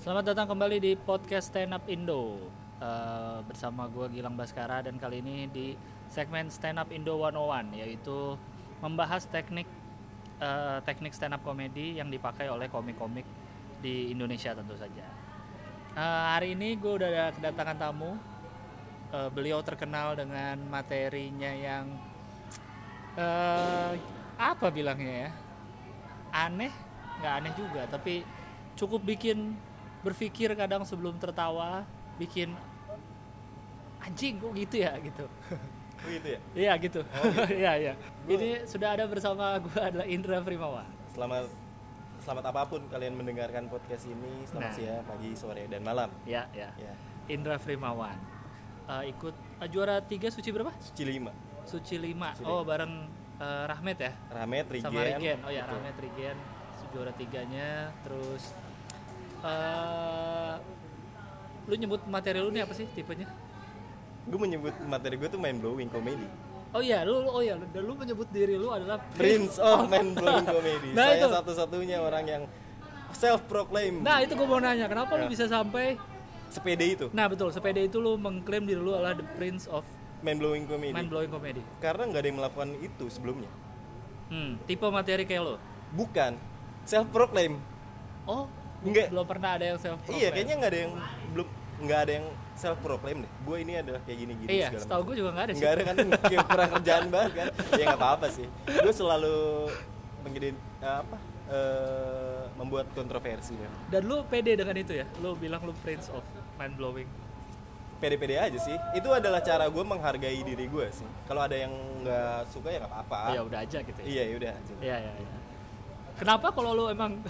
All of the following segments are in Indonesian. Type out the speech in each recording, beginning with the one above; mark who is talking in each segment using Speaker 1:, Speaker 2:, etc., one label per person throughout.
Speaker 1: Selamat datang kembali di podcast Stand Up Indo Eh, bersama gue Gilang Baskara dan kali ini di segmen Stand Up Indo 101 yaitu membahas teknik eh, teknik stand up komedi yang dipakai oleh komik-komik di Indonesia tentu saja. Eh, hari ini gue udah ada kedatangan tamu. Eh, beliau terkenal dengan materinya yang eh, apa bilangnya ya? Aneh, nggak aneh juga, tapi cukup bikin berpikir kadang sebelum tertawa bikin anjing kok gitu ya? gitu.
Speaker 2: Oh gitu ya.
Speaker 1: iya gitu. Iya iya. Ini sudah ada bersama gue adalah Indra Primawa.
Speaker 2: Selamat selamat apa pun kalian mendengarkan podcast ini, selamat
Speaker 1: Nah.
Speaker 2: siang, pagi, sore, dan malam.
Speaker 1: ya ya.
Speaker 2: Ya.
Speaker 1: Indra Primawan. Eh, ikut eh, juara tiga suci berapa?
Speaker 2: Suci lima.
Speaker 1: suci lima.
Speaker 2: Suci
Speaker 1: oh bareng eh, Rahmat ya?
Speaker 2: Ramet, Rigen.
Speaker 1: sama Regen oh ya
Speaker 2: gitu.
Speaker 1: Rahmat Regen juara tiganya. Terus eh lu nyebut materi lu nih apa sih tipenya
Speaker 2: Gue menyebut materi gue tuh mind blowing comedy.
Speaker 1: Oh iya, lu oh iya, dan lu menyebut diri lu adalah
Speaker 2: Prince of mind blowing comedy.
Speaker 1: Nah,
Speaker 2: Saya
Speaker 1: itu.
Speaker 2: satu-satunya orang yang self proclaim
Speaker 1: Nah, itu gue mau nanya, kenapa lu
Speaker 2: Ya.
Speaker 1: bisa sampai
Speaker 2: sepede itu
Speaker 1: Nah, betul, sepeda itu lu mengklaim diri lu adalah the prince of
Speaker 2: mind blowing comedy.
Speaker 1: mind blowing comedy.
Speaker 2: Karena nggak ada yang melakukan itu sebelumnya.
Speaker 1: Hmm, tipe materi kayak lu.
Speaker 2: Bukan self proclaim.
Speaker 1: Oh,
Speaker 2: Enggak.
Speaker 1: belum pernah ada yang self
Speaker 2: Iya, kayaknya nggak ada yang belum nggak ada yang self proclaim deh. Gue ini adalah kayak gini-gini
Speaker 1: Iya,
Speaker 2: segala
Speaker 1: setahu gue juga nggak ada sih.
Speaker 2: nggak ada kan kayak kurang kerjaan banget kan ya nggak apa-apa sih gue selalu menjadi apa eh, membuat kontroversi ya
Speaker 1: Dan lu pede dengan itu ya? Lu bilang lu prince of mind blowing.
Speaker 2: pede-pede aja sih itu adalah cara gue menghargai diri gue sih kalau ada yang nggak suka ya nggak apa-apa
Speaker 1: ya udah aja gitu ya.
Speaker 2: iya ya udah aja
Speaker 1: Iya, iya, iya. Kenapa kalau lu emang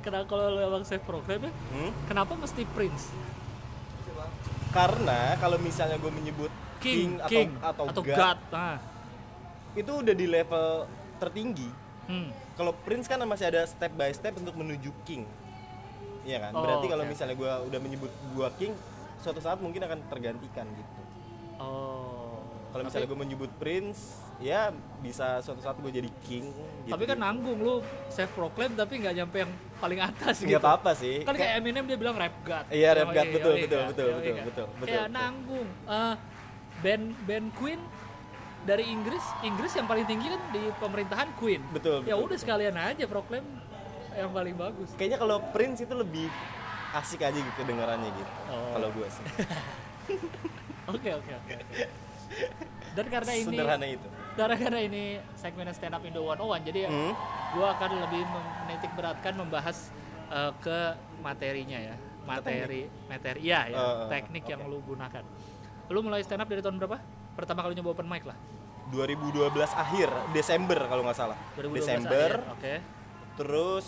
Speaker 1: kenapa kalau lu emang self proclaim ya?
Speaker 2: Hmm?
Speaker 1: Kenapa mesti prince?
Speaker 2: karena kalau misalnya gue menyebut
Speaker 1: King,
Speaker 2: king,
Speaker 1: king,
Speaker 2: atau, atau,
Speaker 1: atau
Speaker 2: god,
Speaker 1: god. Nah.
Speaker 2: itu udah di level tertinggi
Speaker 1: Hmm.
Speaker 2: kalau prince kan masih ada step by step untuk menuju king Iya kan
Speaker 1: Oh,
Speaker 2: berarti kalau
Speaker 1: oke.
Speaker 2: misalnya gue udah menyebut gue king suatu saat mungkin akan tergantikan gitu
Speaker 1: Oh.
Speaker 2: Kalau misalnya gue menyebut Prince, ya bisa suatu saat gue jadi king. Gitu.
Speaker 1: Tapi kan nanggung lu self proclaim tapi nggak nyampe yang paling atas
Speaker 2: nggak
Speaker 1: gitu.
Speaker 2: apa-apa sih.
Speaker 1: Kan kayak Eminem dia bilang rap god.
Speaker 2: Iya, rap god, betul, betul, betul, betul, betul, betul, betul.
Speaker 1: nanggung. Eh, band band Queen dari Inggris, Inggris yang paling tinggi kan di pemerintahan Queen.
Speaker 2: Betul,
Speaker 1: Ya
Speaker 2: betul,
Speaker 1: udah
Speaker 2: betul.
Speaker 1: sekalian aja proklaim yang paling bagus.
Speaker 2: Kayaknya kalau Prince itu lebih asik aja gitu dengarannya gitu.
Speaker 1: Oh.
Speaker 2: Kalau gue sih.
Speaker 1: Oke oke oke. Dan karena ini
Speaker 2: Sederhana itu.
Speaker 1: karena karena ini segmen stand up Indo 101 jadi
Speaker 2: Hmm.
Speaker 1: gue akan lebih menitik beratkan membahas eh, ke materinya ya materi materi ya ya
Speaker 2: Eh,
Speaker 1: teknik yang
Speaker 2: oke.
Speaker 1: lu gunakan lu mulai stand up dari tahun berapa pertama kali nyoba open mic lah
Speaker 2: 2012 akhir, Desember kalau nggak salah.
Speaker 1: 2012
Speaker 2: Desember.
Speaker 1: oke
Speaker 2: Terus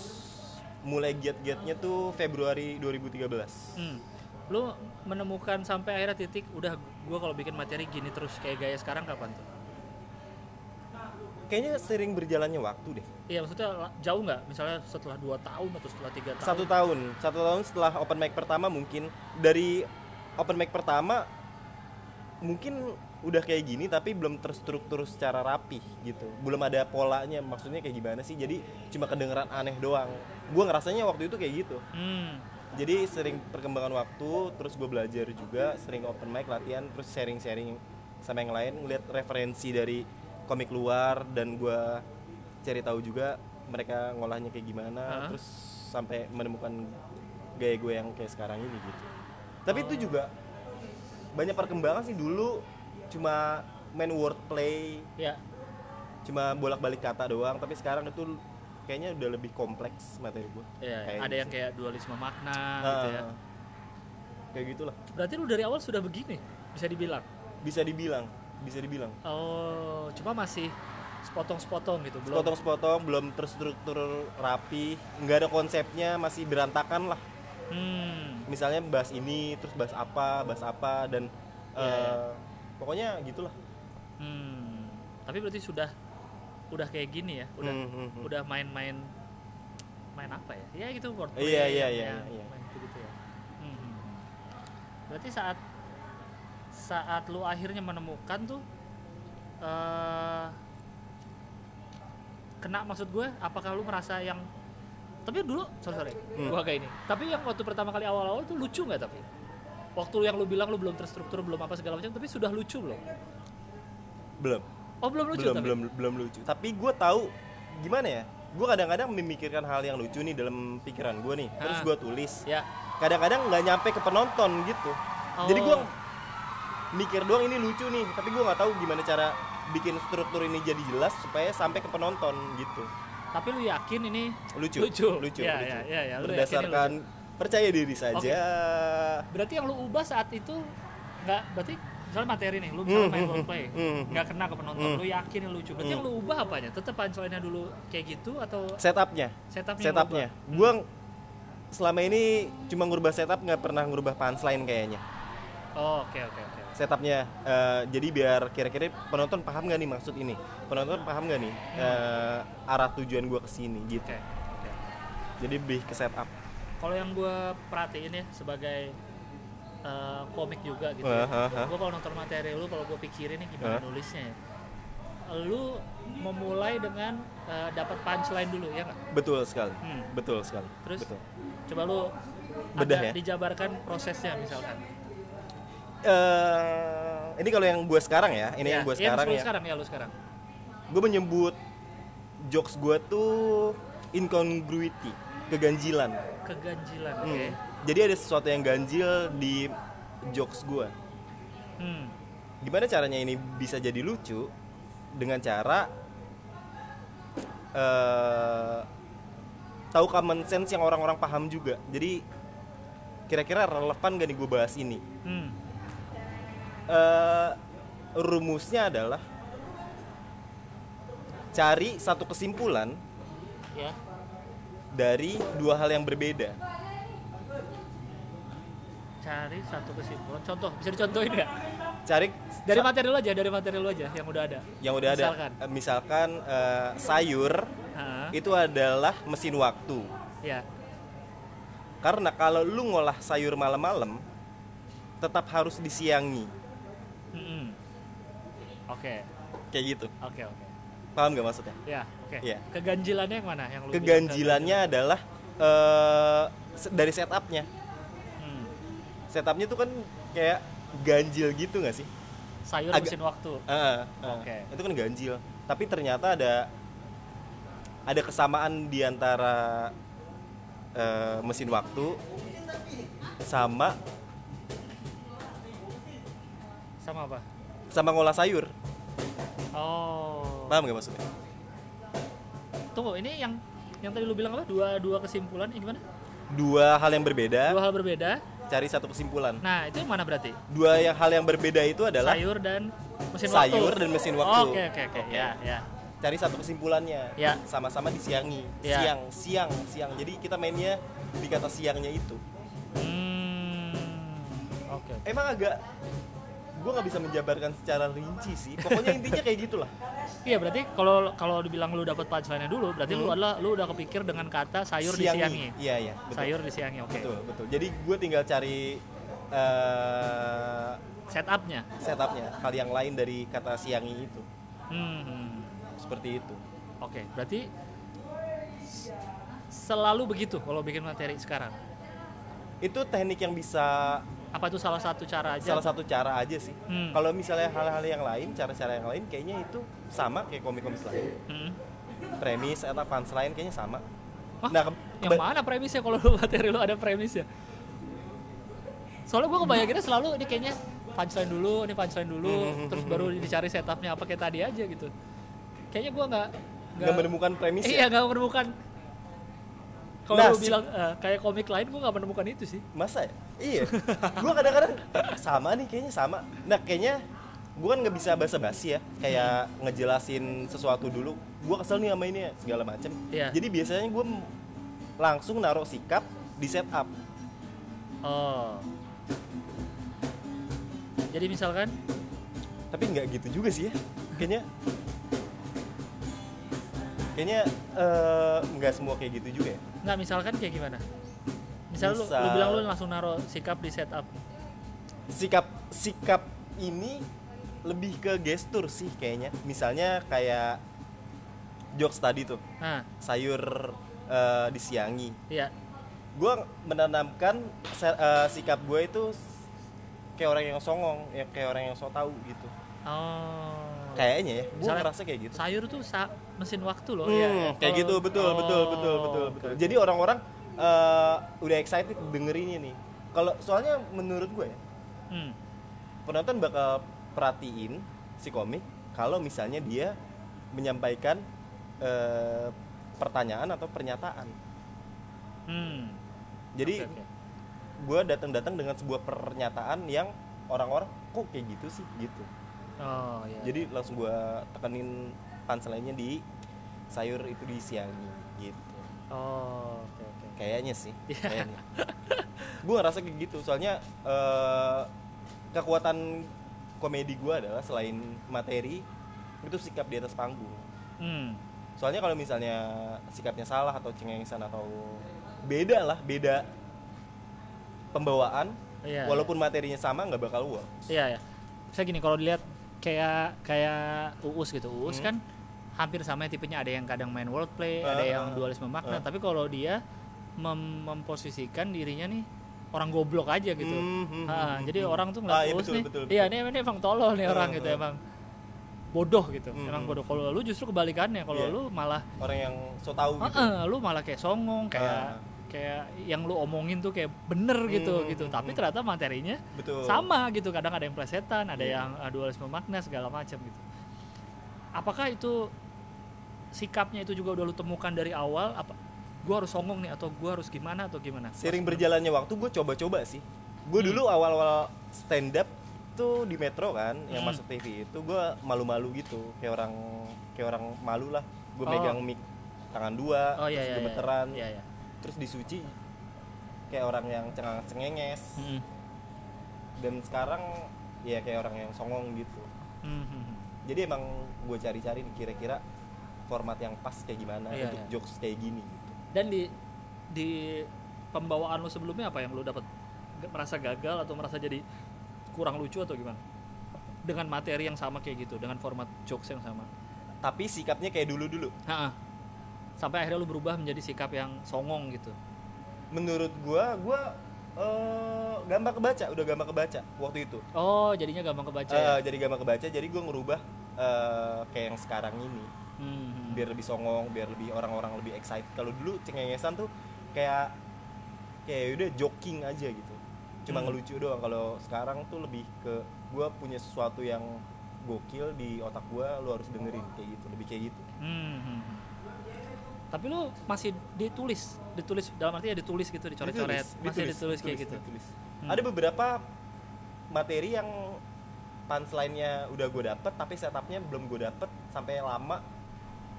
Speaker 2: mulai giat-giatnya tuh Februari 2013.
Speaker 1: hmm. Lu menemukan sampai akhirnya titik udah gue kalau bikin materi gini terus kayak gaya sekarang kapan tuh?
Speaker 2: Kayaknya sering berjalannya waktu deh.
Speaker 1: iya maksudnya jauh nggak? Misalnya setelah dua tahun atau setelah tiga tahun?
Speaker 2: Satu tahun. Satu tahun setelah open mic pertama mungkin. Dari open mic pertama mungkin udah kayak gini tapi belum terstruktur secara rapih gitu. Belum ada polanya. Maksudnya kayak gimana sih? Jadi cuma kedengeran aneh doang. Gua ngerasanya waktu itu kayak gitu.
Speaker 1: Hmm.
Speaker 2: Jadi sering perkembangan waktu terus gue belajar juga sering open mic latihan terus sharing sharing sama yang lain ngeliat referensi dari komik luar dan gua cari tahu juga mereka ngolahnya kayak gimana
Speaker 1: Hah?
Speaker 2: terus sampai menemukan gaya gue yang kayak sekarang ini gitu tapi itu juga banyak perkembangan sih dulu cuma main wordplay
Speaker 1: ya
Speaker 2: cuma bolak-balik kata doang tapi sekarang itu kayaknya udah lebih kompleks materi gue
Speaker 1: Iya,
Speaker 2: Kayaknya
Speaker 1: ada yang
Speaker 2: sih.
Speaker 1: kayak dualisme makna
Speaker 2: Ah,
Speaker 1: gitu ya.
Speaker 2: kayak gitulah
Speaker 1: Berarti lu dari awal sudah begini, bisa dibilang.
Speaker 2: bisa dibilang bisa dibilang
Speaker 1: Oh, cuma masih sepotong-sepotong gitu, belum.
Speaker 2: sepotong-sepotong belum terstruktur rapi nggak ada konsepnya masih berantakan lah
Speaker 1: Hmm.
Speaker 2: misalnya bahas ini terus bahas apa bahas apa dan
Speaker 1: Iya,
Speaker 2: eh,
Speaker 1: iya.
Speaker 2: pokoknya gitulah
Speaker 1: Hmm. Tapi berarti sudah udah kayak gini ya, udah
Speaker 2: Hmm, hmm, hmm.
Speaker 1: udah main-main main apa ya? Ya gitu wordplay.
Speaker 2: Iya, iya, iya,
Speaker 1: yang
Speaker 2: iya.
Speaker 1: Main gitu ya. Hmm, hmm, hmm. Berarti saat saat lu akhirnya menemukan tuh eh kena maksud gue apakah lu merasa yang tapi dulu sorry sorry
Speaker 2: Hmm.
Speaker 1: gua agak ini tapi yang waktu pertama kali awal-awal tuh lucu nggak tapi waktu yang lu bilang lu belum terstruktur belum apa segala macam tapi sudah lucu belum
Speaker 2: belum
Speaker 1: oh belum lucu
Speaker 2: belum
Speaker 1: tapi?
Speaker 2: belum belum lucu. Tapi gue tahu gimana ya? Gue kadang-kadang memikirkan hal yang lucu nih dalam pikiran gue nih. Terus
Speaker 1: Ah.
Speaker 2: gue tulis.
Speaker 1: Ya.
Speaker 2: Kadang-kadang nggak nyampe ke penonton gitu. Jadi gue
Speaker 1: Oh.
Speaker 2: mikir doang ini lucu nih. Tapi gue nggak tahu gimana cara bikin struktur ini jadi jelas supaya sampai ke penonton gitu.
Speaker 1: Tapi lu yakin ini
Speaker 2: lucu
Speaker 1: Lucu.
Speaker 2: lucu,
Speaker 1: Ya,
Speaker 2: lucu.
Speaker 1: ya, ya, ya. Lu
Speaker 2: berdasarkan percaya diri saja.
Speaker 1: Berarti yang lu ubah saat itu nggak berarti misalnya materi nih lu misalnya
Speaker 2: Hmm,
Speaker 1: main
Speaker 2: hmm,
Speaker 1: roleplay
Speaker 2: hmm,
Speaker 1: nggak kena ke penonton
Speaker 2: hmm.
Speaker 1: lu yakin ini lucu berarti
Speaker 2: Hmm.
Speaker 1: yang lu ubah apanya? Tetap punchline-nya dulu kayak gitu atau
Speaker 2: setupnya.
Speaker 1: Setupnya yang
Speaker 2: setupnya. gue selama ini cuma ngubah setup nggak pernah ngubah punchline kayaknya.
Speaker 1: Oh oke oke oke.
Speaker 2: Setupnya eh, jadi biar kira-kira penonton paham nggak nih maksud ini? Penonton paham nggak nih eh, arah tujuan gue ke sini gitu.
Speaker 1: Oke oke.
Speaker 2: Jadi lebih ke setup.
Speaker 1: Kalau yang gue perhatiin ya sebagai eh, komik juga gitu ya.
Speaker 2: ah, ah.
Speaker 1: gue kalau nonton materi lu kalau gue pikirin nih gimana
Speaker 2: Ah.
Speaker 1: nulisnya ya lu memulai dengan eh, dapat punchline dulu ya nggak
Speaker 2: betul sekali
Speaker 1: Hmm.
Speaker 2: betul sekali
Speaker 1: Terus?
Speaker 2: betul.
Speaker 1: coba lu
Speaker 2: Bedah ya?
Speaker 1: dijabarkan prosesnya misalkan
Speaker 2: Eh, ini kalau yang gue sekarang ya ini yang gue sekarang ya
Speaker 1: sekarang ya lu sekarang
Speaker 2: gue menyebut jokes gue tuh incongruity keganjilan
Speaker 1: keganjilan
Speaker 2: Hmm. Jadi ada sesuatu yang ganjil di jokes gue
Speaker 1: hmm.
Speaker 2: gimana caranya ini bisa jadi lucu? Dengan cara eh tahu common sense yang orang-orang paham juga. Jadi kira-kira relevan gak nih gue bahas ini?
Speaker 1: Hmm.
Speaker 2: Eh, rumusnya adalah cari satu kesimpulan
Speaker 1: ya.
Speaker 2: dari dua hal yang berbeda
Speaker 1: cari satu kesimpulan. Contoh bisa dicontohin nggak?
Speaker 2: Cari
Speaker 1: dari materi lu aja dari materi lu aja yang udah ada.
Speaker 2: Yang udah ada.
Speaker 1: Misalkan.
Speaker 2: Eh, misalkan eh, sayur
Speaker 1: Ha,
Speaker 2: itu adalah mesin waktu.
Speaker 1: Ya.
Speaker 2: Karena kalau lu ngolah sayur malam-malam tetap harus disiangi.
Speaker 1: Mm-mm. oke.
Speaker 2: Kayak gitu.
Speaker 1: oke oke.
Speaker 2: Paham gak maksudnya?
Speaker 1: ya oke.
Speaker 2: Iya.
Speaker 1: keganjilannya yang mana? Yang lu bilang
Speaker 2: Keganjilannya adalah se- dari setupnya. Setupnya tuh kan kayak ganjil gitu gak sih?
Speaker 1: sayur
Speaker 2: Agak-
Speaker 1: mesin waktu
Speaker 2: Ah, ah.
Speaker 1: Oke.
Speaker 2: Itu kan ganjil. Tapi ternyata ada ada kesamaan di antara eh, mesin waktu sama
Speaker 1: sama apa
Speaker 2: sama ngolah sayur.
Speaker 1: oh
Speaker 2: Paham gak maksudnya?
Speaker 1: tunggu ini yang yang tadi lu bilang apa dua dua kesimpulan ini gimana
Speaker 2: Dua hal yang berbeda,
Speaker 1: dua hal berbeda
Speaker 2: cari satu kesimpulan.
Speaker 1: nah itu mana berarti
Speaker 2: Dua yang hal yang berbeda itu adalah
Speaker 1: sayur dan mesin
Speaker 2: sayur
Speaker 1: waktu
Speaker 2: dan mesin waktu.
Speaker 1: oke oke oke ya ya
Speaker 2: Cari satu kesimpulannya.
Speaker 1: Ya.
Speaker 2: Sama-sama disiangi.
Speaker 1: Ya.
Speaker 2: Siang, siang, siang. Jadi kita mainnya di kata siangnya itu.
Speaker 1: hmm oke
Speaker 2: Emang agak gue nggak bisa menjabarkan secara rinci sih. Pokoknya intinya kayak gitulah.
Speaker 1: Iya berarti kalau kalau dibilang lu dapat punchline-nya dulu, berarti lu
Speaker 2: Hmm.
Speaker 1: adalah lu udah kepikir dengan kata sayur
Speaker 2: Siangi.
Speaker 1: disiangi.
Speaker 2: Iya, iya. Betul.
Speaker 1: Sayur disiangi, oke.
Speaker 2: Betul, betul. Jadi gue tinggal cari eh
Speaker 1: Setupnya.
Speaker 2: setupnya, hal yang lain dari kata siangi itu.
Speaker 1: Hmm.
Speaker 2: Seperti itu.
Speaker 1: Oke, berarti s- selalu begitu kalau bikin materi sekarang.
Speaker 2: Itu teknik yang bisa
Speaker 1: Apa itu salah satu cara aja?
Speaker 2: salah satu cara aja sih.
Speaker 1: Hmm.
Speaker 2: Kalau misalnya hal-hal yang lain, cara-cara yang lain kayaknya itu sama kayak komik-komik lain.
Speaker 1: Hmm.
Speaker 2: Premis atau punchline kayaknya sama.
Speaker 1: Hah?
Speaker 2: Nah,
Speaker 1: Yang mana premisnya kalau lu materi lu ada premisnya? Soalnya gue kebayanginnya selalu ini kayaknya punchline dulu, ini punchline dulu,
Speaker 2: Hmm,
Speaker 1: terus baru dicari setupnya apa kayak tadi aja gitu. Kayaknya gue nggak
Speaker 2: nggak menemukan premis
Speaker 1: Iya
Speaker 2: ya?
Speaker 1: nggak menemukan. Kalau
Speaker 2: Nah,
Speaker 1: lu bilang eh, kayak komik lain gue nggak menemukan itu sih.
Speaker 2: Masa ya? Iya. gua kadang-kadang sama nih kayaknya sama. Nah, kayaknya gua kan nggak bisa basa-basi ya, kayak ngejelasin sesuatu dulu. Gua kesel nih sama ini ya, segala macem.
Speaker 1: Iya.
Speaker 2: Jadi biasanya gua m- langsung naruh sikap di setup.
Speaker 1: Oh. Jadi misalkan
Speaker 2: Tapi nggak gitu juga sih ya. Kayaknya kayaknya eh, nggak semua kayak gitu juga ya.
Speaker 1: Nggak misalkan kayak gimana? Misal lu, lu bilang lu langsung naruh sikap di setup.
Speaker 2: sikap sikap ini lebih ke gestur sih kayaknya misalnya kayak jokes tadi tuh
Speaker 1: Nah,
Speaker 2: sayur eh, disiangi
Speaker 1: Iya.
Speaker 2: gue menanamkan eh, sikap gue itu kayak orang yang songong ya kayak orang yang so tahu gitu
Speaker 1: Oh.
Speaker 2: kayaknya ya gue ngerasa kayak gitu
Speaker 1: Sayur tuh sa- mesin waktu loh.
Speaker 2: Hmm,
Speaker 1: Iya, iya.
Speaker 2: kayak gitu betul betul
Speaker 1: Oh,
Speaker 2: betul betul betul
Speaker 1: oke,
Speaker 2: jadi orang-orang eh, udah excited dengerinnya nih kalau soalnya menurut gue ya.
Speaker 1: Hmm.
Speaker 2: penonton bakal perhatiin si komik kalau misalnya dia menyampaikan eh, pertanyaan atau pernyataan
Speaker 1: Hmm.
Speaker 2: jadi
Speaker 1: Oke, oke.
Speaker 2: gue datang-datang dengan sebuah pernyataan yang orang-orang kok kayak gitu sih gitu
Speaker 1: Oh iya.
Speaker 2: jadi langsung gue tekenin punchline-nya di sayur itu disiangi gitu
Speaker 1: Oh, oke oke.
Speaker 2: kayaknya sih
Speaker 1: Iya.
Speaker 2: kayaknya gue ngerasa kayak gitu soalnya eh, kekuatan komedi gue adalah selain materi itu sikap di atas panggung
Speaker 1: Hmm.
Speaker 2: soalnya kalau misalnya sikapnya salah atau cengengesan atau beda lah beda pembawaan
Speaker 1: Iya.
Speaker 2: walaupun materinya sama nggak bakal works
Speaker 1: Iya ya. Saya gini kalau dilihat kayak kayak Uus gitu. Uus
Speaker 2: Hmm.
Speaker 1: kan hampir sama tipenya ada yang kadang main wordplay, ada
Speaker 2: Ah,
Speaker 1: yang
Speaker 2: ah,
Speaker 1: dualisme makna,
Speaker 2: ah.
Speaker 1: tapi kalau dia mem- memposisikan dirinya nih orang goblok aja gitu.
Speaker 2: Hmm, hmm,
Speaker 1: Ah,
Speaker 2: hmm,
Speaker 1: jadi
Speaker 2: hmm.
Speaker 1: orang tuh ngeliat
Speaker 2: Ah, iya, betul,
Speaker 1: nih,
Speaker 2: betul,
Speaker 1: iya
Speaker 2: betul.
Speaker 1: ini, ini emang tolol nih orang
Speaker 2: Ah,
Speaker 1: gitu,
Speaker 2: ah.
Speaker 1: emang bodoh gitu,
Speaker 2: Hmm,
Speaker 1: emang
Speaker 2: hmm.
Speaker 1: bodoh. Kalau lu justru kebalikannya, kalau
Speaker 2: Iya.
Speaker 1: lu malah,
Speaker 2: orang yang so tahu gitu
Speaker 1: ah, ah, lu malah kayak songong, kayak
Speaker 2: Ah.
Speaker 1: kayak yang lu omongin tuh kayak bener gitu
Speaker 2: Hmm,
Speaker 1: gitu.
Speaker 2: hmm,
Speaker 1: Tapi
Speaker 2: hmm.
Speaker 1: ternyata materinya
Speaker 2: betul
Speaker 1: sama gitu kadang ada yang plesetan ada
Speaker 2: Iya.
Speaker 1: yang uh, dualisme makna segala macam gitu apakah itu sikapnya itu juga udah lu temukan dari awal apa gua harus songong nih atau gua harus gimana atau gimana
Speaker 2: sering berjalannya waktu gue coba-coba sih gue
Speaker 1: Hmm.
Speaker 2: dulu awal-awal stand up tuh di metro kan yang
Speaker 1: Hmm.
Speaker 2: masuk TV itu gue malu-malu gitu kayak orang kayak orang malu lah gue
Speaker 1: Oh.
Speaker 2: megang mic tangan dua
Speaker 1: oh iya
Speaker 2: terus
Speaker 1: iya iya
Speaker 2: gemeteran
Speaker 1: iya iya
Speaker 2: terus disuci kayak orang yang cengang cengenges
Speaker 1: Mm-mm.
Speaker 2: dan sekarang ya kayak orang yang songong gitu
Speaker 1: Mhm.
Speaker 2: jadi emang gue cari-cari kira-kira format yang pas kayak gimana
Speaker 1: Iya,
Speaker 2: untuk
Speaker 1: iya.
Speaker 2: jokes kayak gini gitu.
Speaker 1: dan di di pembawaan lu sebelumnya apa yang lu dapat merasa gagal atau merasa jadi kurang lucu atau gimana dengan materi yang sama kayak gitu dengan format jokes yang sama
Speaker 2: tapi sikapnya kayak dulu-dulu
Speaker 1: Ha-ha. sampai akhirnya lu berubah menjadi sikap yang songong gitu
Speaker 2: menurut gua gua eh, gampang kebaca udah gampang kebaca waktu itu
Speaker 1: Oh, jadinya gampang kebaca
Speaker 2: Eh,
Speaker 1: ya.
Speaker 2: jadi gampang kebaca jadi gua ngerubah eh, kayak yang sekarang ini
Speaker 1: Hmm.
Speaker 2: biar lebih songong biar lebih orang-orang lebih excited kalau dulu cengengesan tuh kayak kayak udah joking aja gitu cuma
Speaker 1: Hmm.
Speaker 2: ngelucu doang kalau sekarang tuh lebih ke gua punya sesuatu yang gokil di otak gua lu harus dengerin kayak gitu lebih kayak gitu
Speaker 1: Hmm, hmm, hmm. Tapi lu masih ditulis, ditulis dalam artinya ditulis gitu, dicoret-coret,
Speaker 2: Ditulis,
Speaker 1: masih ditulis, kayak gitu.
Speaker 2: ditulis.
Speaker 1: Hmm.
Speaker 2: Ada beberapa materi yang punchline-nya udah gue dapet tapi setupnya belum gue dapet sampai lama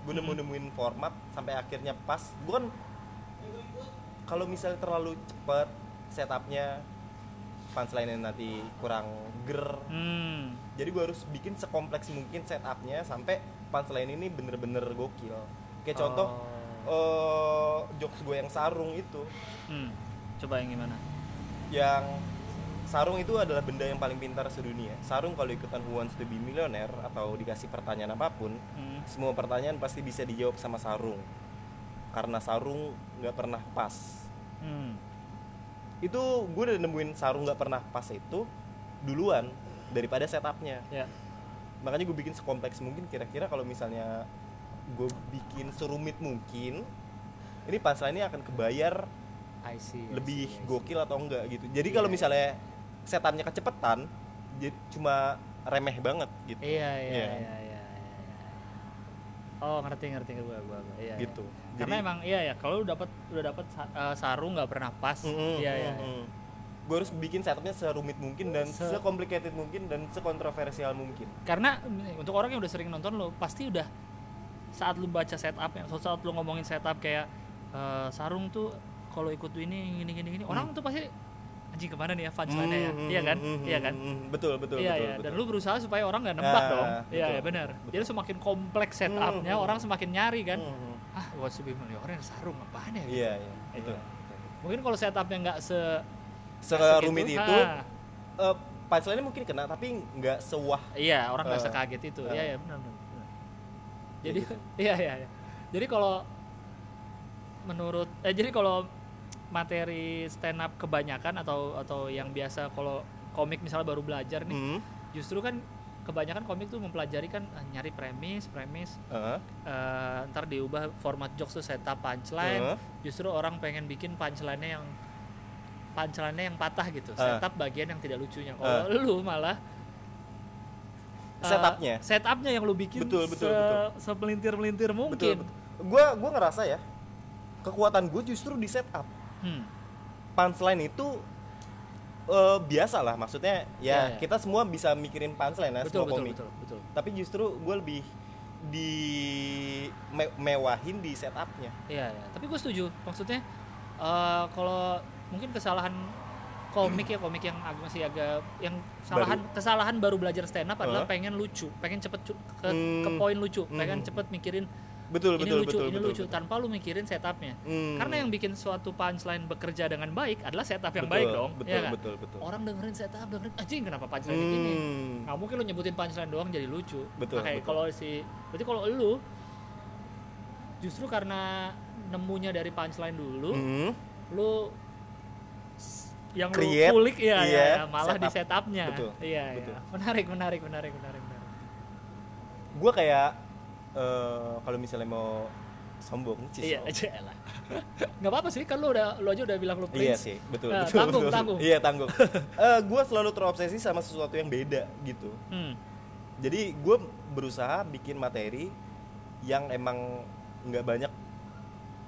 Speaker 2: gue nemu nemuin format sampai akhirnya pas gue kan kalau misalnya terlalu cepet setupnya punchline-nya nanti kurang ger
Speaker 1: Hmm.
Speaker 2: jadi gue harus bikin sekompleks mungkin setupnya sampai punchline ini bener-bener gokil kayak contoh
Speaker 1: Oh.
Speaker 2: eh jokes gue yang sarung itu
Speaker 1: Hmm. Coba yang gimana?
Speaker 2: yang sarung itu adalah benda yang paling pintar sedunia sarung kalau ikutan Who Wants to be Millionaire atau dikasih pertanyaan apa pun
Speaker 1: Hmm.
Speaker 2: semua pertanyaan pasti bisa dijawab sama sarung karena sarung nggak pernah pas
Speaker 1: Hmm.
Speaker 2: itu gue udah nemuin sarung nggak pernah pas itu duluan daripada setupnya
Speaker 1: Ya.
Speaker 2: makanya gue bikin sekompleks mungkin kira-kira kalau misalnya gue bikin serumit mungkin ini punchline ini akan kebayar
Speaker 1: I see. I
Speaker 2: lebih
Speaker 1: see, I see.
Speaker 2: gokil atau enggak gitu jadi
Speaker 1: Iya,
Speaker 2: kalau
Speaker 1: iya.
Speaker 2: misalnya setupnya kecepetan jadi cuma remeh banget gitu
Speaker 1: Iya, iya,
Speaker 2: Iya.
Speaker 1: iya, iya, iya. Oh, ngerti ngerti gua gua. gua. Iya,
Speaker 2: gitu
Speaker 1: iya. Karena emang iya ya, kalau lu dapat udah dapat sa- eh, sarung nggak pernah pas. iya, iya. iya.
Speaker 2: gue harus bikin setupnya serumit mungkin dan
Speaker 1: Se-
Speaker 2: se-complicated mungkin dan sekontroversial mungkin
Speaker 1: karena mm, untuk orang yang udah sering nonton lo pasti udah saat lu baca setupnya saat lu ngomongin setup kayak eh, sarung tuh kalau ikut ini gini gini gini orang tuh pasti anjing ke mana nih ya punchline ya
Speaker 2: Hmm,
Speaker 1: iya kan
Speaker 2: hmm, hmm,
Speaker 1: iya kan
Speaker 2: hmm, betul betul
Speaker 1: iya
Speaker 2: betul,
Speaker 1: iya
Speaker 2: betul.
Speaker 1: dan lu berusaha supaya orang nggak nembak
Speaker 2: Ah,
Speaker 1: dong iya
Speaker 2: betul,
Speaker 1: iya benar
Speaker 2: betul.
Speaker 1: jadi semakin kompleks setupnya
Speaker 2: Hmm, hmm.
Speaker 1: orang semakin nyari kan
Speaker 2: Hmm, hmm.
Speaker 1: ah the ya orang sarung apaan ya gitu.
Speaker 2: iya iya betul
Speaker 1: Iya. mungkin kalau setupnya nggak se
Speaker 2: serumit
Speaker 1: segitu,
Speaker 2: itu
Speaker 1: ah,
Speaker 2: eh, punchline mungkin kena tapi nggak sewah
Speaker 1: Iya, orang nggak
Speaker 2: Eh,
Speaker 1: sekaget itu.
Speaker 2: eh.
Speaker 1: Iya, iya, benar, benar. Jadi,
Speaker 2: gitu.
Speaker 1: iya, iya, iya. Jadi kalau menurut eh jadi kalau materi stand up kebanyakan atau atau yang biasa kalau komik misalnya baru belajar nih
Speaker 2: Hmm.
Speaker 1: justru kan kebanyakan komik tuh mempelajari kan eh, nyari premis premis
Speaker 2: Heeh.
Speaker 1: eh, ntar diubah format jokes tuh setup punchline
Speaker 2: Heeh.
Speaker 1: justru orang pengen bikin punchline-nya yang punchline-nya yang patah gitu
Speaker 2: Ah.
Speaker 1: setup bagian yang tidak lucunya kalau lu malah eh,
Speaker 2: Setupnya.
Speaker 1: setupnya yang lu bikin
Speaker 2: Betul, betul,
Speaker 1: se-
Speaker 2: betul.
Speaker 1: sepelintir-melintir
Speaker 2: Betul,
Speaker 1: mungkin
Speaker 2: betul. Gua gua ngerasa ya kekuatan gue justru di setup.
Speaker 1: Hmm.
Speaker 2: Punchline itu eh, biasa lah maksudnya
Speaker 1: Iya, iya.
Speaker 2: ya kita semua bisa mikirin punchline ya
Speaker 1: betul
Speaker 2: semua
Speaker 1: betul
Speaker 2: komik.
Speaker 1: betul betul
Speaker 2: Tapi justru gue lebih di me- mewahin di setupnya.
Speaker 1: Iya, iya. Tapi gue setuju. Maksudnya eh, kalau mungkin kesalahan komik ya komik yang ag- masih agak yang kesalahan kesalahan baru belajar stand up adalah
Speaker 2: Heeh.
Speaker 1: pengen lucu, pengen cepet ke,
Speaker 2: Hmm.
Speaker 1: ke poin lucu, pengen
Speaker 2: Hmm.
Speaker 1: cepet mikirin
Speaker 2: Betul
Speaker 1: ini
Speaker 2: betul
Speaker 1: lucu,
Speaker 2: betul
Speaker 1: ini
Speaker 2: betul.
Speaker 1: lucu tanpa lu mikirin setupnya.
Speaker 2: Hmm.
Speaker 1: Karena yang bikin suatu punchline bekerja dengan baik adalah setup yang
Speaker 2: Betul,
Speaker 1: baik dong.
Speaker 2: Betul
Speaker 1: ya kan?
Speaker 2: betul betul.
Speaker 1: Orang dengerin setup, dengerin anjing kenapa punchline gini?
Speaker 2: Hmm.
Speaker 1: Nggak mungkin lu nyebutin punchline doang jadi lucu.
Speaker 2: Betul, betul.
Speaker 1: kalau si berarti kalau lu justru karena nemunya dari punchline dulu,
Speaker 2: Hmm.
Speaker 1: lu yang
Speaker 2: Create,
Speaker 1: lu kulik ya,
Speaker 2: iya,
Speaker 1: ya, malah di
Speaker 2: setup.
Speaker 1: setupnya.
Speaker 2: Betul,
Speaker 1: Iya,
Speaker 2: betul.
Speaker 1: iya. Menarik, menarik, menarik, menarik, menarik.
Speaker 2: Gue kayak eh, kalau misalnya mau sombong sih.
Speaker 1: Iya, aja lah. Nggak apa-apa sih, kan lu udah lu aja udah bilang lu
Speaker 2: Iya
Speaker 1: prince.
Speaker 2: sih, betul,
Speaker 1: Nah,
Speaker 2: betul,
Speaker 1: tanggung,
Speaker 2: betul.
Speaker 1: tanggung.
Speaker 2: Iya tanggung. gue selalu terobsesi sama sesuatu yang beda gitu.
Speaker 1: Hmm.
Speaker 2: Jadi gue berusaha bikin materi yang emang nggak banyak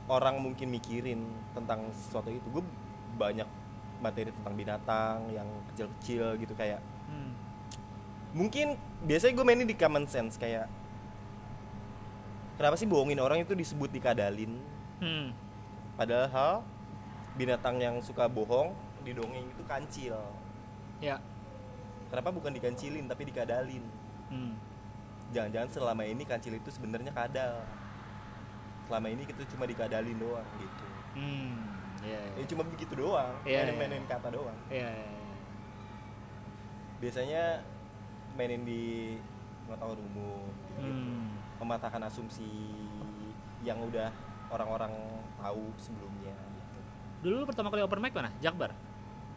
Speaker 2: orang mungkin mikirin tentang sesuatu itu. Gue banyak materi tentang binatang yang kecil-kecil gitu kayak
Speaker 1: Hmm.
Speaker 2: mungkin biasanya gue mainin di common sense kayak kenapa sih bohongin orang itu disebut dikadalin
Speaker 1: Hmm.
Speaker 2: padahal binatang yang suka bohong di dongeng itu kancil
Speaker 1: Ya.
Speaker 2: kenapa bukan dikancilin tapi dikadalin
Speaker 1: Hmm.
Speaker 2: jangan-jangan selama ini kancil itu sebenarnya kadal selama ini kita cuma dikadalin doang gitu
Speaker 1: Hmm. Iya,
Speaker 2: ya
Speaker 1: iya.
Speaker 2: cuma begitu doang
Speaker 1: Iya, iya.
Speaker 2: mainin-mainin kata doang
Speaker 1: Iya, iya, iya.
Speaker 2: biasanya mainin di pengetahuan umum gitu.
Speaker 1: Hmm.
Speaker 2: Mematahkan asumsi yang udah orang-orang tahu sebelumnya gitu.
Speaker 1: Dulu lu pertama kali open mic mana? Jakbar.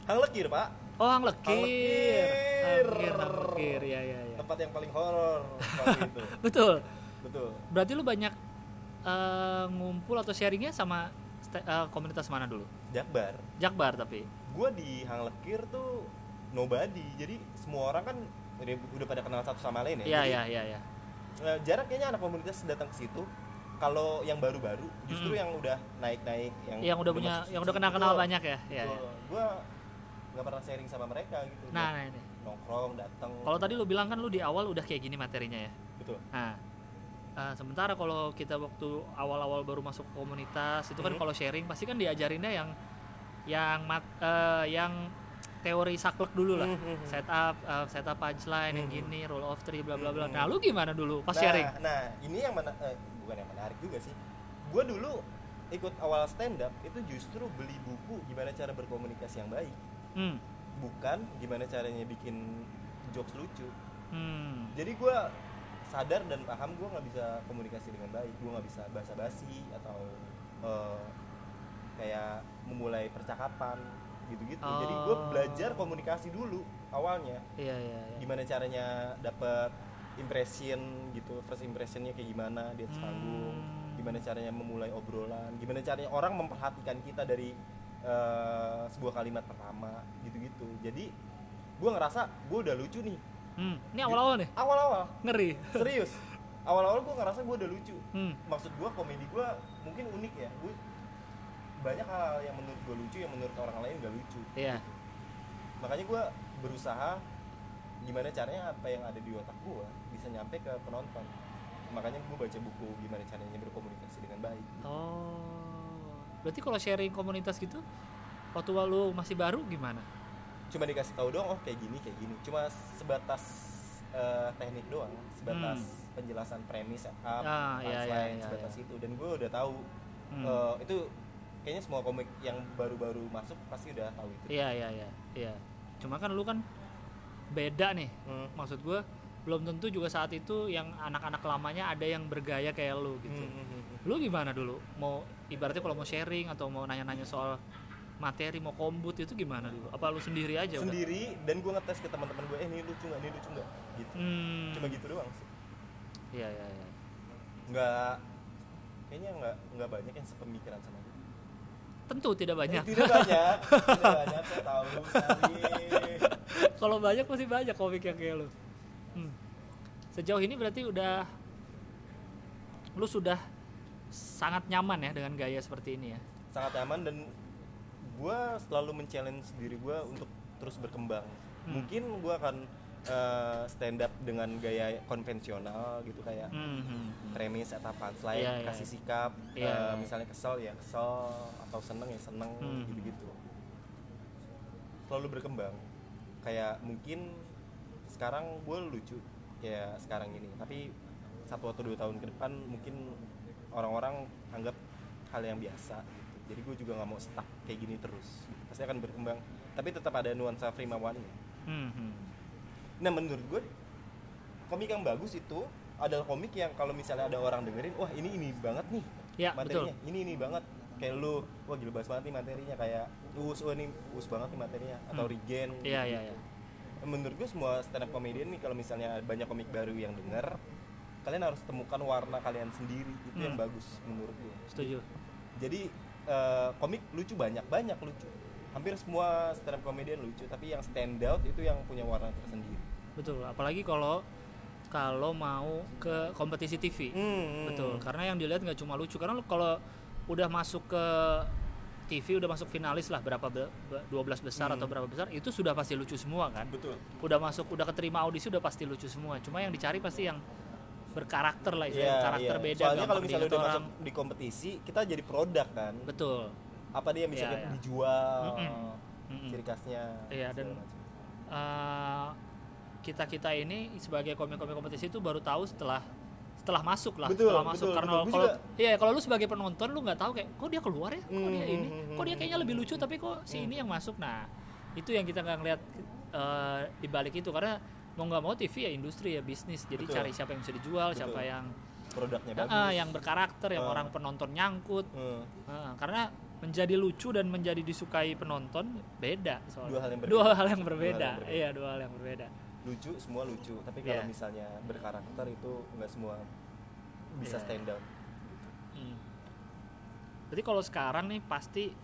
Speaker 2: Hang Lekir pak,
Speaker 1: Oh, Hang Lekir.
Speaker 2: Lekir.
Speaker 1: Hang Lekir, Hang Lekir. Ya, ya, ya.
Speaker 2: tempat yang paling horor waktu itu.
Speaker 1: Betul.
Speaker 2: Betul.
Speaker 1: Berarti lu banyak eh, ngumpul atau sharingnya sama eh, komunitas mana dulu?
Speaker 2: Jakbar,
Speaker 1: Jakbar tapi.
Speaker 2: gue di Hang Lekir tuh nobody, jadi semua orang kan udah, udah pada kenal satu sama lain ya.
Speaker 1: Iya, iya, iya, iya.
Speaker 2: Eh, jarang kayaknya anak komunitas datang ke situ. Kalau yang baru-baru, justru
Speaker 1: Mm.
Speaker 2: yang udah naik-naik, yang,
Speaker 1: Yang udah punya yang udah kenal-kenal banyak ya. Iya, iya.
Speaker 2: Gue nggak pernah sharing sama mereka gitu.
Speaker 1: Nah, nah ini.
Speaker 2: nongkrong datang.
Speaker 1: Kalau tadi lu bilang kan lu di awal udah kayak gini materinya ya.
Speaker 2: betul.
Speaker 1: Nah, eh, sementara kalau kita waktu awal-awal baru masuk ke komunitas itu kan
Speaker 2: Mhm.
Speaker 1: kalau sharing pasti kan diajarinnya yang yang mat, eh, yang teori saklek dulu lah.
Speaker 2: Mhm.
Speaker 1: Setup, eh, setup punchline yang
Speaker 2: Mhm.
Speaker 1: gini, rule of three bla bla bla. Nah, lu gimana dulu pas
Speaker 2: nah,
Speaker 1: sharing?
Speaker 2: Nah, ini yang mena- eh, bukan yang menarik juga sih. Gue dulu ikut awal stand up itu justru beli buku gimana cara berkomunikasi yang baik,
Speaker 1: Hmm.
Speaker 2: bukan gimana caranya bikin jokes lucu.
Speaker 1: Hmm.
Speaker 2: Jadi gue sadar dan paham gue nggak bisa komunikasi dengan baik, gue nggak bisa basa-basi atau eh, kayak memulai percakapan gitu-gitu. Jadi gue
Speaker 1: Oh.
Speaker 2: belajar komunikasi dulu awalnya
Speaker 1: Iya, iya, iya.
Speaker 2: gimana caranya dapat impression gitu first impressionnya kayak gimana di atas panggung
Speaker 1: Hmm.
Speaker 2: gimana caranya memulai obrolan gimana caranya orang memperhatikan kita dari eh, sebuah kalimat pertama gitu-gitu jadi gue ngerasa gue udah lucu nih
Speaker 1: Hmm. Ini awal-awal nih.
Speaker 2: awal-awal
Speaker 1: Ngeri.
Speaker 2: serius awal-awal gue ngerasa gue udah lucu
Speaker 1: Hmm.
Speaker 2: maksud gue komedi gue mungkin unik ya gue banyak hal yang menurut gue lucu yang menurut orang lain gak lucu
Speaker 1: Iya.
Speaker 2: makanya gue berusaha gimana caranya apa yang ada di otak gue bisa nyampe ke penonton makanya gue baca buku gimana caranya berkomunikasi dengan baik
Speaker 1: Oh. Berarti kalau sharing komunitas gitu waktu lu masih baru gimana?
Speaker 2: cuma dikasih tahu doang oh kayak gini kayak gini cuma sebatas eh, teknik doang sebatas penjelasan premis setup
Speaker 1: Hmm. Ah,
Speaker 2: punchline
Speaker 1: iya, iya,
Speaker 2: sebatas
Speaker 1: iya.
Speaker 2: itu dan gue udah tahu
Speaker 1: Hmm.
Speaker 2: eh, itu kayaknya semua komik yang baru-baru masuk pasti udah tahu itu.
Speaker 1: Iya iya iya iya. Cuma kan lu kan beda nih.
Speaker 2: Hmm.
Speaker 1: Maksud gue belum tentu juga saat itu yang anak-anak lamanya ada yang bergaya kayak lu gitu.
Speaker 2: Hmm, hmm, hmm, hmm.
Speaker 1: lu gimana dulu? Mau ibaratnya kalau mau sharing atau mau nanya-nanya soal materi mau kombut itu gimana dulu? Apa lu sendiri aja
Speaker 2: sendiri dan gue ngetes ke teman-teman gue eh ini lucu nggak? Ini lucu nggak? Gitu.
Speaker 1: Hmm.
Speaker 2: cuma gitu doang sih.
Speaker 1: Iya iya iya.
Speaker 2: Nggak kayaknya nggak nggak banyak yang sepemikiran sama gue
Speaker 1: tentu tidak banyak.
Speaker 2: Eh, tidak banyak. Tidak banyak saya tahu sekali.
Speaker 1: Kalau banyak pasti banyak komik yang kayak lu. Hmm. sejauh ini berarti udah lu sudah sangat nyaman ya dengan gaya seperti ini ya?
Speaker 2: Sangat nyaman dan gue selalu men-challenge diri gue untuk terus berkembang.
Speaker 1: Hmm.
Speaker 2: mungkin gue akan eh, stand up dengan gaya konvensional gitu kayak
Speaker 1: Hmm, hmm,
Speaker 2: premis atau punchline
Speaker 1: Iya, iya,
Speaker 2: kasih sikap
Speaker 1: Iya,
Speaker 2: eh,
Speaker 1: iya.
Speaker 2: misalnya kesel ya kesel atau seneng ya seneng
Speaker 1: Hmm.
Speaker 2: gitu-gitu selalu berkembang kayak mungkin sekarang gue lucu ya sekarang ini tapi satu atau dua tahun ke depan mungkin orang-orang anggap hal yang biasa gitu. jadi gue juga nggak mau stuck kayak gini terus pasti akan berkembang tapi tetap ada nuansa Frimawannya
Speaker 1: Hmm, hmm.
Speaker 2: Nah menurut gue komik yang bagus itu adalah komik yang kalau misalnya ada orang dengerin, wah ini ini banget nih
Speaker 1: Ya,
Speaker 2: materinya, ini ini banget. Kayak lu, wah gila bagus banget nih materinya kayak us, wah ini us banget nih materinya atau
Speaker 1: Hmm.
Speaker 2: Regen.
Speaker 1: iya
Speaker 2: gitu.
Speaker 1: iya iya
Speaker 2: Menurut gue semua stand up comedian nih kalau misalnya banyak komik baru yang denger, kalian harus temukan warna kalian sendiri itu yang
Speaker 1: Hmm.
Speaker 2: bagus menurut gue.
Speaker 1: setuju
Speaker 2: Jadi eh, komik lucu banyak banyak lucu. Hampir semua stand up comedian lucu, tapi yang stand out itu yang punya warna tersendiri.
Speaker 1: Betul apalagi kalau kalau mau ke kompetisi TV
Speaker 2: Hmm,
Speaker 1: betul karena yang dilihat nggak cuma lucu karena kalau udah masuk ke TV udah masuk finalis lah berapa be- be- 12 besar
Speaker 2: Hmm.
Speaker 1: atau berapa besar itu sudah pasti lucu semua kan
Speaker 2: Betul.
Speaker 1: udah masuk udah keterima audisi udah pasti lucu semua cuma yang dicari pasti yang berkarakter lah istilahnya
Speaker 2: Iya,
Speaker 1: karakter
Speaker 2: iya.
Speaker 1: beda
Speaker 2: Soalnya kalau misalnya udah
Speaker 1: orang.
Speaker 2: masuk di kompetisi, kita jadi produk kan.
Speaker 1: betul
Speaker 2: Apa dia yang bisa
Speaker 1: Iya, iya.
Speaker 2: dijual,
Speaker 1: Mm-mm. Mm-mm.
Speaker 2: ciri khasnya.
Speaker 1: Iya, dan-
Speaker 2: segala macam.
Speaker 1: Kita kita ini sebagai komik-komik kompetisi itu baru tahu setelah setelah masuk lah
Speaker 2: Betul,
Speaker 1: setelah masuk
Speaker 2: betul,
Speaker 1: karena
Speaker 2: betul.
Speaker 1: Kalau iya kalau lu sebagai penonton lu nggak tahu kayak kok dia keluar ya kok dia
Speaker 2: Hmm,
Speaker 1: ini
Speaker 2: hmm,
Speaker 1: kok dia
Speaker 2: hmm,
Speaker 1: kayaknya lebih lucu tapi kok si
Speaker 2: Hmm.
Speaker 1: ini yang masuk nah itu yang kita nggak ngeliat eh, di balik itu karena mau nggak mau TV ya industri ya bisnis jadi
Speaker 2: Betul.
Speaker 1: cari siapa yang bisa dijual siapa
Speaker 2: Betul.
Speaker 1: yang
Speaker 2: produknya
Speaker 1: Ah,
Speaker 2: bagus.
Speaker 1: yang berkarakter yang
Speaker 2: Ah.
Speaker 1: orang penonton nyangkut
Speaker 2: Hmm.
Speaker 1: Ah, karena menjadi lucu dan menjadi disukai penonton beda soalnya
Speaker 2: Dua hal yang berbeda.
Speaker 1: dua hal yang
Speaker 2: Dua
Speaker 1: berbeda
Speaker 2: hal yang berbeda.
Speaker 1: iya dua hal yang berbeda
Speaker 2: Lucu, semua lucu. Tapi kalau
Speaker 1: Iya.
Speaker 2: misalnya berkarakter itu nggak semua bisa
Speaker 1: Iya.
Speaker 2: stand out.
Speaker 1: Hmm. Berarti kalau sekarang nih pasti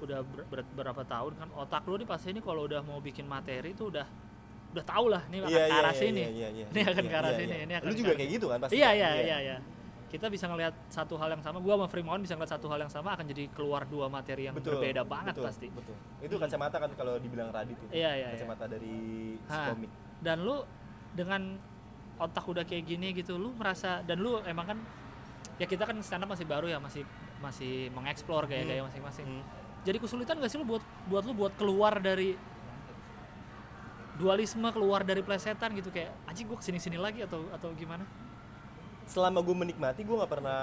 Speaker 1: udah ber- ber- berapa tahun kan otak lu nih pasti ini kalau udah mau bikin materi tuh udah udah tau lah nih akan
Speaker 2: Iya,
Speaker 1: ke
Speaker 2: iya,
Speaker 1: arah
Speaker 2: iya,
Speaker 1: sini.
Speaker 2: iya, iya, iya.
Speaker 1: Ini akan
Speaker 2: Iya,
Speaker 1: ke arah
Speaker 2: iya,
Speaker 1: sini,
Speaker 2: iya.
Speaker 1: ini akan
Speaker 2: Lu juga kayak gitu kan pasti.
Speaker 1: Iya iya iya iya. Kita bisa ngelihat satu hal yang sama. Gua sama Frimawan bisa ngeliat satu hal yang sama akan jadi keluar dua materi yang
Speaker 2: Betul,
Speaker 1: berbeda banget
Speaker 2: betul,
Speaker 1: pasti.
Speaker 2: Betul. Itu kacamata kan kalau dibilang Radit itu.
Speaker 1: Iya, iya, iya.
Speaker 2: Kacamata dari si
Speaker 1: Hah.
Speaker 2: komik.
Speaker 1: Dan lu dengan otak udah kayak gini gitu, lu merasa dan lu emang kan ya kita kan stand up masih baru ya, masih masih mengeksplor gaya-gaya masing-masing.
Speaker 2: Hmm.
Speaker 1: jadi kesulitan gak sih lu buat buat lu buat keluar dari dualisme keluar dari plesetan gitu kayak anjing gua ke sini sini lagi atau atau gimana
Speaker 2: Selama gue menikmati, gue nggak pernah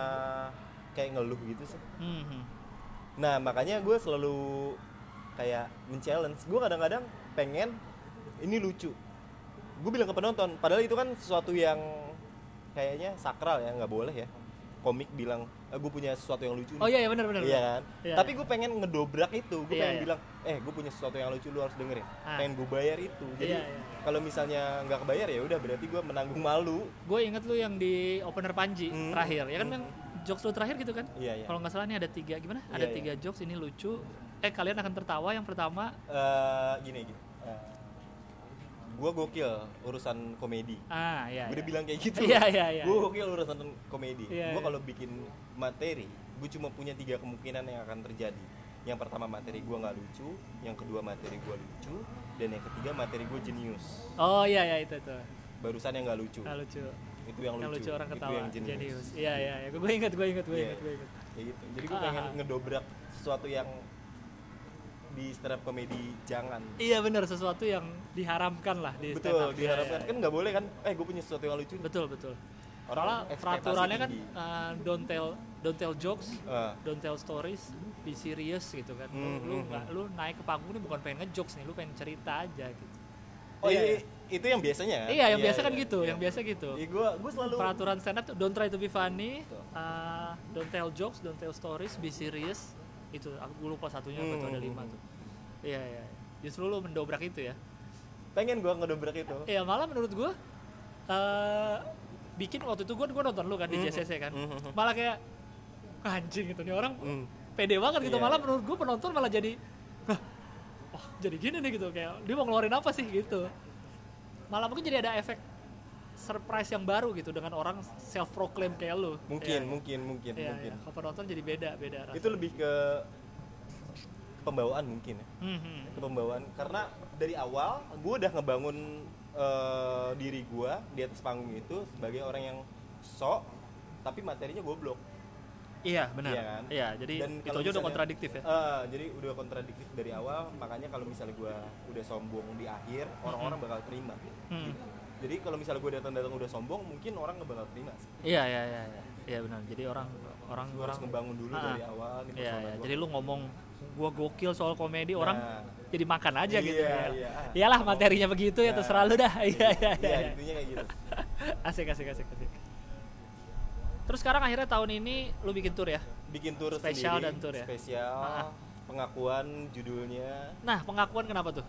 Speaker 2: kayak ngeluh gitu sih.
Speaker 1: Hmm.
Speaker 2: Nah makanya gue selalu kayak men-challenge. Gue kadang-kadang pengen ini lucu. Gue bilang ke penonton, padahal itu kan sesuatu yang kayaknya sakral ya, nggak boleh ya. Komik bilang, gue punya sesuatu yang lucu. nih."
Speaker 1: oh iya iya benar benar
Speaker 2: Iya kan?
Speaker 1: Iya.
Speaker 2: Tapi gue pengen ngedobrak itu. Gue
Speaker 1: Iya,
Speaker 2: pengen
Speaker 1: iya.
Speaker 2: bilang, eh gue punya sesuatu yang lucu, lu harus dengerin.
Speaker 1: Ah.
Speaker 2: Pengen gue bayar itu. Jadi
Speaker 1: Iya, iya.
Speaker 2: kalau misalnya nggak kebayar ya udah berarti gue menanggung malu.
Speaker 1: gue inget lu yang di opener Panji
Speaker 2: Hmm.
Speaker 1: terakhir ya kan
Speaker 2: Hmm.
Speaker 1: yang jokes lu terakhir gitu kan
Speaker 2: Iya iya.
Speaker 1: kalau nggak salah ini ada tiga gimana
Speaker 2: Iya,
Speaker 1: ada
Speaker 2: iya.
Speaker 1: tiga jokes ini lucu eh kalian akan tertawa yang pertama
Speaker 2: Eh, gini gini. Gue gokil urusan komedi.
Speaker 1: ah iya
Speaker 2: gue udah
Speaker 1: iya.
Speaker 2: bilang kayak gitu.
Speaker 1: Iya, iya, iya.
Speaker 2: Gue gokil urusan komedi.
Speaker 1: Iya,
Speaker 2: gue
Speaker 1: iya.
Speaker 2: kalau bikin materi, gue cuma punya tiga kemungkinan yang akan terjadi. Yang pertama materi gue nggak lucu, yang kedua materi gue lucu, dan yang ketiga materi gue jenius.
Speaker 1: oh iya iya itu tuh
Speaker 2: Barusan yang nggak lucu.
Speaker 1: Ah, lucu
Speaker 2: Itu yang,
Speaker 1: yang lucu orang
Speaker 2: itu
Speaker 1: ketawa
Speaker 2: yang jenius.
Speaker 1: jenius iya iya iya gue inget gue inget gue
Speaker 2: Iya.
Speaker 1: inget gue inget
Speaker 2: gitu. Jadi gue
Speaker 1: Ah,
Speaker 2: pengen
Speaker 1: ah.
Speaker 2: ngedobrak sesuatu yang di stand up komedi jangan.
Speaker 1: Iya benar sesuatu yang diharamkan lah di stand
Speaker 2: Betul,
Speaker 1: up. Iya,
Speaker 2: diharapkan
Speaker 1: iya,
Speaker 2: kan nggak boleh kan? Eh, gue punya sesuatu yang lucu.
Speaker 1: iya. Betul betul.
Speaker 2: Orang
Speaker 1: peraturannya kan uh, don't tell don't tell jokes,
Speaker 2: Ah,
Speaker 1: don't tell stories, be serious gitu kan. Lu
Speaker 2: Hmm,
Speaker 1: lu
Speaker 2: hmm,
Speaker 1: nggak lu naik ke panggung ini bukan pengen ngejokes nih, lu pengen cerita aja gitu.
Speaker 2: oh
Speaker 1: Iya,
Speaker 2: iya, itu yang biasanya kan
Speaker 1: Iya, yang biasa kan
Speaker 2: iya,
Speaker 1: gitu,
Speaker 2: iya.
Speaker 1: yang biasa gitu.
Speaker 2: Iya, gua gua selalu
Speaker 1: Peraturan stand up tuh don't try to be funny, uh, don't tell jokes, don't tell stories, be serious. Itu aku lupa satunya apa tuh ada
Speaker 2: Hmm.
Speaker 1: lima tuh. Iya iya. Justru lu mendobrak itu ya.
Speaker 2: pengen gua ngedobrak itu
Speaker 1: Iya malah menurut gua eh bikin waktu itu gua gua nonton lu kan di
Speaker 2: Mhm.
Speaker 1: JCC kan. Malah kayak anjing gitu nih orang
Speaker 2: Hmm.
Speaker 1: pede banget gitu
Speaker 2: Iya,
Speaker 1: malah
Speaker 2: iya.
Speaker 1: menurut gua penonton malah jadi "Hah, wah jadi gini nih gitu kayak dia mau ngeluarin apa sih gitu. Malah mungkin jadi ada efek surprise yang baru gitu dengan orang self proclaim kayak lu.
Speaker 2: mungkin
Speaker 1: Iya,
Speaker 2: mungkin mungkin
Speaker 1: Iya,
Speaker 2: mungkin.
Speaker 1: Kalau penonton jadi beda beda rasanya.
Speaker 2: itu lebih ke pembawaan mungkin ya
Speaker 1: Mhm.
Speaker 2: ke pembawaan karena dari awal gue udah ngebangun eh, diri gue di atas panggung itu sebagai orang yang sok tapi materinya goblok
Speaker 1: Iya benar.
Speaker 2: Iya kan?
Speaker 1: Iya jadi
Speaker 2: Dan
Speaker 1: itu aja udah
Speaker 2: misalnya-
Speaker 1: kontradiktif ya.
Speaker 2: Eh, jadi udah kontradiktif dari awal makanya kalau misalnya gue udah sombong di akhir orang-orang bakal terima
Speaker 1: Hmm.
Speaker 2: Gitu. Jadi kalau misalnya gue datang-datang udah sombong mungkin orang nggak bakal terima sih
Speaker 1: Iya iya iya iya. Iya benar. Jadi orang orang
Speaker 2: gue
Speaker 1: orang
Speaker 2: harus ngebangun dulu
Speaker 1: Ah,
Speaker 2: dari awal nih
Speaker 1: Iya iya.
Speaker 2: gua.
Speaker 1: Jadi lu ngomong gua gokil soal komedi
Speaker 2: Nah,
Speaker 1: orang jadi makan aja gitu
Speaker 2: Iya,
Speaker 1: ya.
Speaker 2: iya. Ah,
Speaker 1: Iyalah materinya begitu ya
Speaker 2: Nah.
Speaker 1: terserah lu dah. Iya iya iya.
Speaker 2: iya
Speaker 1: iya.
Speaker 2: intinya kayak gitu
Speaker 1: Asik asik asik asik. Terus sekarang akhirnya tahun ini lu bikin tour ya?
Speaker 2: bikin tour
Speaker 1: Spesial
Speaker 2: sendiri,
Speaker 1: dan tour ya?
Speaker 2: spesial
Speaker 1: Ah.
Speaker 2: pengakuan judulnya
Speaker 1: Nah, pengakuan kenapa tuh?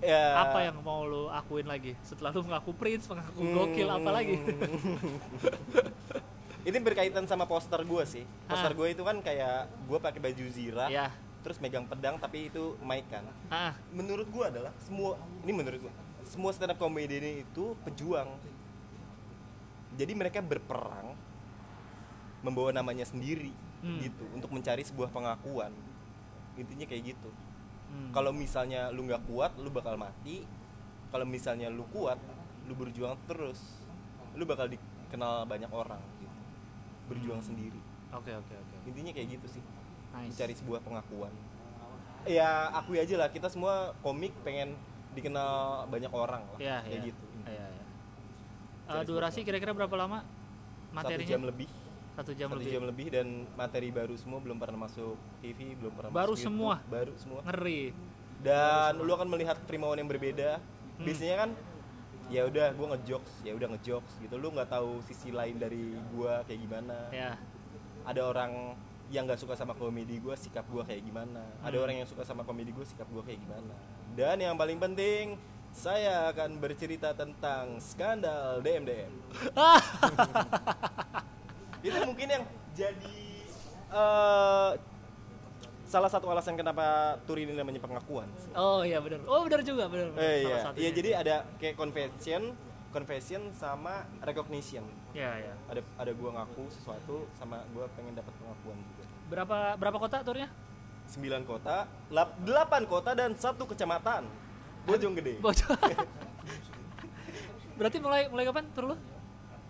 Speaker 2: Ya
Speaker 1: Apa yang mau lu akuin lagi? Setelah lu mengaku Prince, mengaku gokil
Speaker 2: Hmm.
Speaker 1: apa lagi?
Speaker 2: ini berkaitan sama poster gue sih poster
Speaker 1: Ah.
Speaker 2: gue itu kan kayak gue pakai baju zirah
Speaker 1: Iya.
Speaker 2: terus megang pedang tapi itu mic kan
Speaker 1: Ah,
Speaker 2: menurut gue adalah semua ini menurut gue semua stand up comedy ini itu pejuang jadi mereka berperang membawa namanya sendiri
Speaker 1: Hmm.
Speaker 2: gitu untuk mencari sebuah pengakuan intinya kayak gitu
Speaker 1: hmm.
Speaker 2: kalau misalnya lu nggak kuat lu bakal mati. Kalau misalnya lu kuat lu berjuang terus lu bakal dikenal banyak orang gitu. Berjuang sendiri.
Speaker 1: Oke oke oke.
Speaker 2: intinya kayak gitu sih.
Speaker 1: Nice.
Speaker 2: mencari sebuah pengakuan. Ya akui aja lah kita semua komik pengen dikenal banyak orang lah.
Speaker 1: Iya,
Speaker 2: kayak
Speaker 1: iya.
Speaker 2: gitu.
Speaker 1: Eh, durasi kira-kira berapa lama
Speaker 2: satu
Speaker 1: materinya?
Speaker 2: jam lebih
Speaker 1: Satu jam
Speaker 2: satu
Speaker 1: lebih.
Speaker 2: jam lebih dan materi baru semua belum pernah masuk TV belum pernah
Speaker 1: Baru
Speaker 2: masuk YouTube,
Speaker 1: semua?
Speaker 2: baru semua
Speaker 1: Ngeri.
Speaker 2: dan lu akan melihat primawan yang berbeda
Speaker 1: Hmm.
Speaker 2: biasanya kan ya udah gua ngejokes ya udah ngejokes gitu lu nggak tahu sisi lain dari gua kayak gimana
Speaker 1: Ya.
Speaker 2: ada orang yang nggak suka sama komedi gua sikap gua kayak gimana ada
Speaker 1: Hmm.
Speaker 2: orang yang suka sama komedi gua sikap gua kayak gimana dan yang paling penting saya akan bercerita tentang skandal DMDM itu mungkin yang jadi eh, salah satu alasan kenapa tur ini namanya pengakuan sih.
Speaker 1: Oh iya benar. Oh benar juga benar.
Speaker 2: Eh,
Speaker 1: Salah
Speaker 2: iya. iya jadi ada kayak confession confession sama recognition
Speaker 1: Iya iya.
Speaker 2: ada ada gua ngaku sesuatu sama gua pengen dapat pengakuan juga
Speaker 1: Berapa berapa kota turnya?
Speaker 2: 9 kota, 8 kota dan satu kecamatan. Bojonggede.
Speaker 1: Bocor. Berarti mulai mulai kapan tur lu?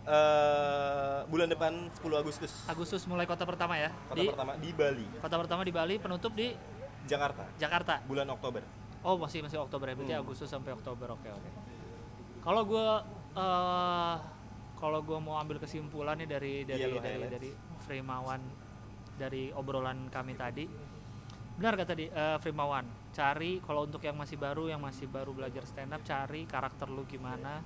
Speaker 2: Eh, bulan depan 10 Agustus.
Speaker 1: Agustus mulai kota pertama ya.
Speaker 2: Kota
Speaker 1: di
Speaker 2: pertama di Bali,
Speaker 1: kota pertama di Bali, penutup di
Speaker 2: Jakarta.
Speaker 1: Jakarta.
Speaker 2: Bulan Oktober.
Speaker 1: Oh masih masih Oktober ya, berarti
Speaker 2: Hmm.
Speaker 1: Agustus sampai Oktober. Oke oke. Kalau gue eh kalau gue mau ambil kesimpulan nih dari dari
Speaker 2: Iya,
Speaker 1: dari,
Speaker 2: highlights.
Speaker 1: dari Frimawan dari obrolan kami tadi, benar kata tadi eh, Frimawan, cari kalau untuk yang masih baru yang masih baru belajar stand up, cari karakter lu gimana,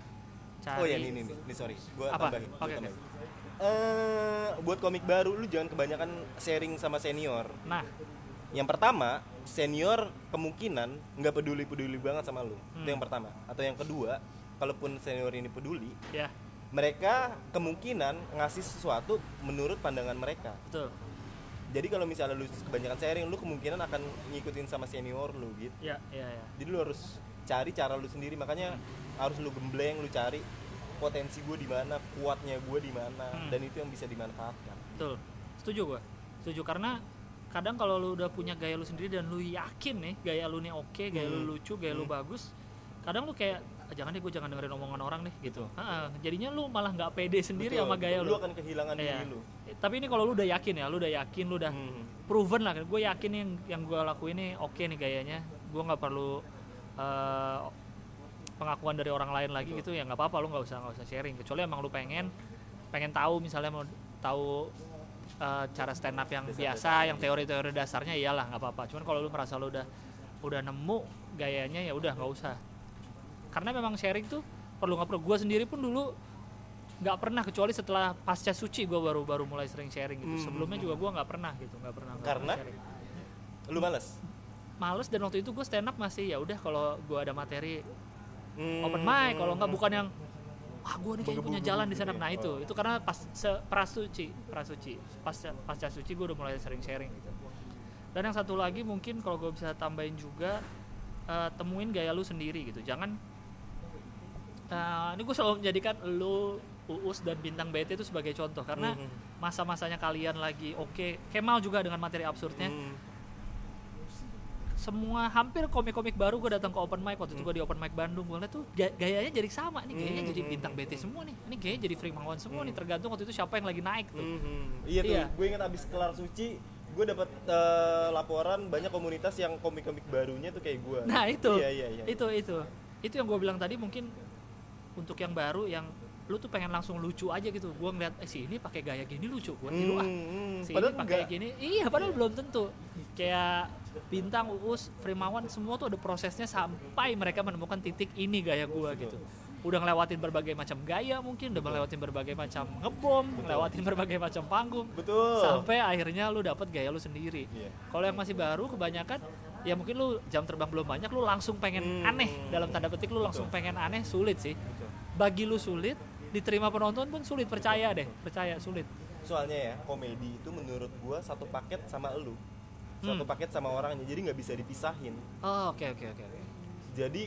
Speaker 1: cari
Speaker 2: Oh ya ini nih, nih sorry, gua
Speaker 1: Apa?
Speaker 2: tambahin. gua
Speaker 1: Oke, oke.
Speaker 2: tambahin. Eh, buat komik baru lu jangan kebanyakan sharing sama senior.
Speaker 1: Nah,
Speaker 2: Yang pertama, senior kemungkinan nggak peduli-peduli banget sama lu.
Speaker 1: Hmm.
Speaker 2: Itu yang pertama. Atau yang kedua, kalaupun senior ini peduli,
Speaker 1: ya
Speaker 2: mereka kemungkinan ngasih sesuatu menurut pandangan mereka.
Speaker 1: betul.
Speaker 2: Jadi kalau misalnya lu kebanyakan sharing, lu kemungkinan akan ngikutin sama senior lu gitu.
Speaker 1: Ya ya ya.
Speaker 2: Jadi lu harus cari cara lu sendiri, makanya harus lu gembleng, lu cari potensi gue di mana, kuatnya gue di mana,
Speaker 1: Hmm.
Speaker 2: dan itu yang bisa dimanfaatkan.
Speaker 1: Betul. Setuju gua. Setuju karena kadang kalau lu udah punya gaya lu sendiri dan lu yakin nih gaya lu nih oke, gaya lu
Speaker 2: Hmm.
Speaker 1: lucu, gaya lu
Speaker 2: Hmm.
Speaker 1: bagus, kadang lu kayak "Ah, jangan deh gue jangan dengerin omongan orang deh gitu. Ha-ha, jadinya lu malah nggak pede sendiri
Speaker 2: Betul,
Speaker 1: sama gaya
Speaker 2: lu
Speaker 1: lu.
Speaker 2: akan kehilangan diri lu.
Speaker 1: Eh, Tapi ini kalau lu udah yakin ya, lu udah yakin, lu udah
Speaker 2: Hmm.
Speaker 1: proven lah. Gue yakin yang yang gue lakuin ini oke nih gayanya. Gue nggak perlu eh, pengakuan dari orang lain lagi gitu ya nggak apa-apa lu nggak usah nggak usah sharing. Kecuali emang lu pengen pengen tahu misalnya mau tahu eh, cara stand up yang
Speaker 2: Dasar-dasar,
Speaker 1: biasa yang teori-teori dasarnya iyalah nggak apa-apa. Cuman kalau lu merasa lu udah udah nemu gayanya ya udah nggak usah. Karena memang sharing tuh perlu nggak perlu. Gue sendiri pun dulu nggak pernah kecuali setelah pasca suci gue baru baru mulai sering sharing gitu.
Speaker 2: Hmm.
Speaker 1: sebelumnya juga gue nggak pernah gitu nggak pernah nggak
Speaker 2: Karena?
Speaker 1: pernah sharing.
Speaker 2: lu males
Speaker 1: males dan waktu itu gue stand up masih ya udah kalau gue ada materi
Speaker 2: Hmm,
Speaker 1: open mic kalau nggak
Speaker 2: hmm,
Speaker 1: bukan yang ah gue nih kayak punya jalan di
Speaker 2: gitu
Speaker 1: sana
Speaker 2: ya?
Speaker 1: nah itu
Speaker 2: Oh.
Speaker 1: itu karena pas se prasuci prasuci pasca pasca suci gue udah mulai sering sharing gitu. Dan yang satu lagi mungkin kalau gue bisa tambahin juga eh, temuin gaya lu sendiri gitu. Jangan eh, ini gue selalu menjadikan lu Uus dan bintang BT itu sebagai contoh. Karena
Speaker 2: Hmm,
Speaker 1: masa-masanya kalian lagi oke Kemal juga dengan materi absurdnya.
Speaker 2: Hmm.
Speaker 1: Semua hampir komik-komik baru gue datang ke open mic. Waktu itu gue di open mic Bandung. Gue liat tuh ga- gayanya jadi sama nih gayanya
Speaker 2: Hmm,
Speaker 1: jadi
Speaker 2: hmm,
Speaker 1: bintang
Speaker 2: hmm,
Speaker 1: BT semua nih. Ini gayanya jadi Freemawan semua
Speaker 2: Hmm.
Speaker 1: nih tergantung waktu itu siapa yang lagi naik tuh.
Speaker 2: Hmm. Iya tuh,
Speaker 1: Iya.
Speaker 2: gue ingat abis kelar suci, gue dapat laporan banyak komunitas yang komik-komik barunya tuh kayak gue.
Speaker 1: nah itu.
Speaker 2: Iya iya iya.
Speaker 1: itu itu. Itu yang gue bilang tadi mungkin untuk yang baru yang lu tuh pengen langsung lucu aja gitu. Gue ngeliat eh si ini pakai gaya gini lucu. Gue tiru ah si ini pakai gini. Iya padahal belum tentu. Kayak bintang uus Freemawan semua tuh ada prosesnya sampai mereka menemukan titik ini gaya gua gitu udah ngelewatin berbagai macam gaya mungkin udah ngelewatin berbagai macam ngebom ngelewatin berbagai macam panggung
Speaker 2: Betul.
Speaker 1: sampai akhirnya lu dapet gaya lu sendiri
Speaker 2: Iya.
Speaker 1: kalau yang masih baru kebanyakan ya mungkin lu jam terbang belum banyak lu langsung pengen
Speaker 2: Hmm.
Speaker 1: aneh dalam tanda petik lu langsung
Speaker 2: Betul.
Speaker 1: pengen aneh sulit sih
Speaker 2: Betul.
Speaker 1: bagi lu sulit diterima penonton pun sulit percaya deh percaya sulit
Speaker 2: Soalnya ya, komedi itu menurut gue satu paket sama elu. Satu
Speaker 1: Hmm.
Speaker 2: paket sama orangnya, jadi nggak bisa dipisahin.
Speaker 1: oh oke oke oke oke.
Speaker 2: Jadi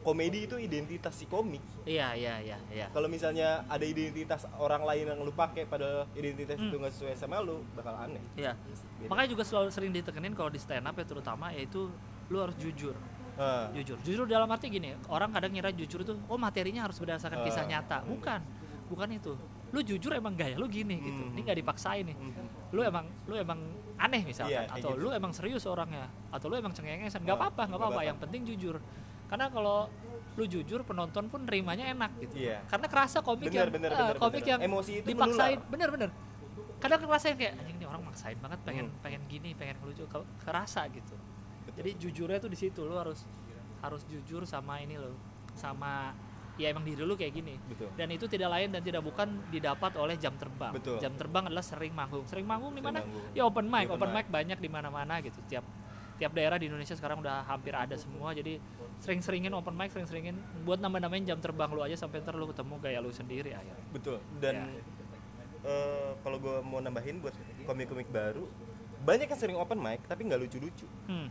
Speaker 2: komedi itu identitas si komik.
Speaker 1: iya iya iya iya
Speaker 2: Kalau misalnya ada identitas orang lain yang lu pakai pada identitas
Speaker 1: Hmm.
Speaker 2: itu nggak sesuai sama lu, bakal aneh.
Speaker 1: Iya.
Speaker 2: Beda.
Speaker 1: Makanya juga selalu sering ditekenin kalau di stand up ya terutama yaitu lu harus jujur.
Speaker 2: Ah,
Speaker 1: Jujur. Jujur dalam arti gini, orang kadang ngira jujur itu oh materinya harus berdasarkan kisah
Speaker 2: Ah.
Speaker 1: nyata. Bukan. Bukan itu. Lu jujur emang gaya lu gini gitu.
Speaker 2: Hmm.
Speaker 1: Ini nggak dipaksain nih.
Speaker 2: mhm.
Speaker 1: Lu emang lu emang aneh misalkan
Speaker 2: kayak
Speaker 1: atau
Speaker 2: gitu.
Speaker 1: lu emang serius orangnya atau lu emang cengengesan. nggak apa-apa, nggak apa-apa. Yang penting jujur. Karena kalau lu jujur penonton pun nerimanya enak gitu.
Speaker 2: Iya.
Speaker 1: Karena kerasa komik
Speaker 2: Bener,
Speaker 1: yang
Speaker 2: bener,
Speaker 1: ah,
Speaker 2: bener,
Speaker 1: komik
Speaker 2: bener.
Speaker 1: yang
Speaker 2: Emosi itu
Speaker 1: dipaksain.
Speaker 2: menular.
Speaker 1: Bener bener. Kadang kerasa yang kayak anjing ini orang maksain banget pengen
Speaker 2: Hmm.
Speaker 1: pengen gini, pengen lucu. Kerasa gitu.
Speaker 2: Betul.
Speaker 1: Jadi jujurnya tuh di situ lu harus harus jujur sama ini lo, sama ya emang diri lu kayak gini.
Speaker 2: Betul.
Speaker 1: Dan itu tidak lain dan tidak bukan didapat oleh jam terbang.
Speaker 2: Betul.
Speaker 1: Jam terbang adalah sering manggung. Sering manggung di mana? Ya open mic.
Speaker 2: Open
Speaker 1: Open,
Speaker 2: mic.
Speaker 1: mic banyak di mana-mana gitu. Tiap tiap daerah di Indonesia sekarang udah hampir ada semua. Jadi sering-seringin open mic, sering-seringin buat nambah-nambahin jam terbang lu aja sampai ntar lu ketemu gaya lu sendiri akhirnya.
Speaker 2: Betul. Dan
Speaker 1: Ya.
Speaker 2: eh, kalau gue mau nambahin buat komik-komik baru, banyak yang sering open mic tapi nggak lucu-lucu.
Speaker 1: Hmm.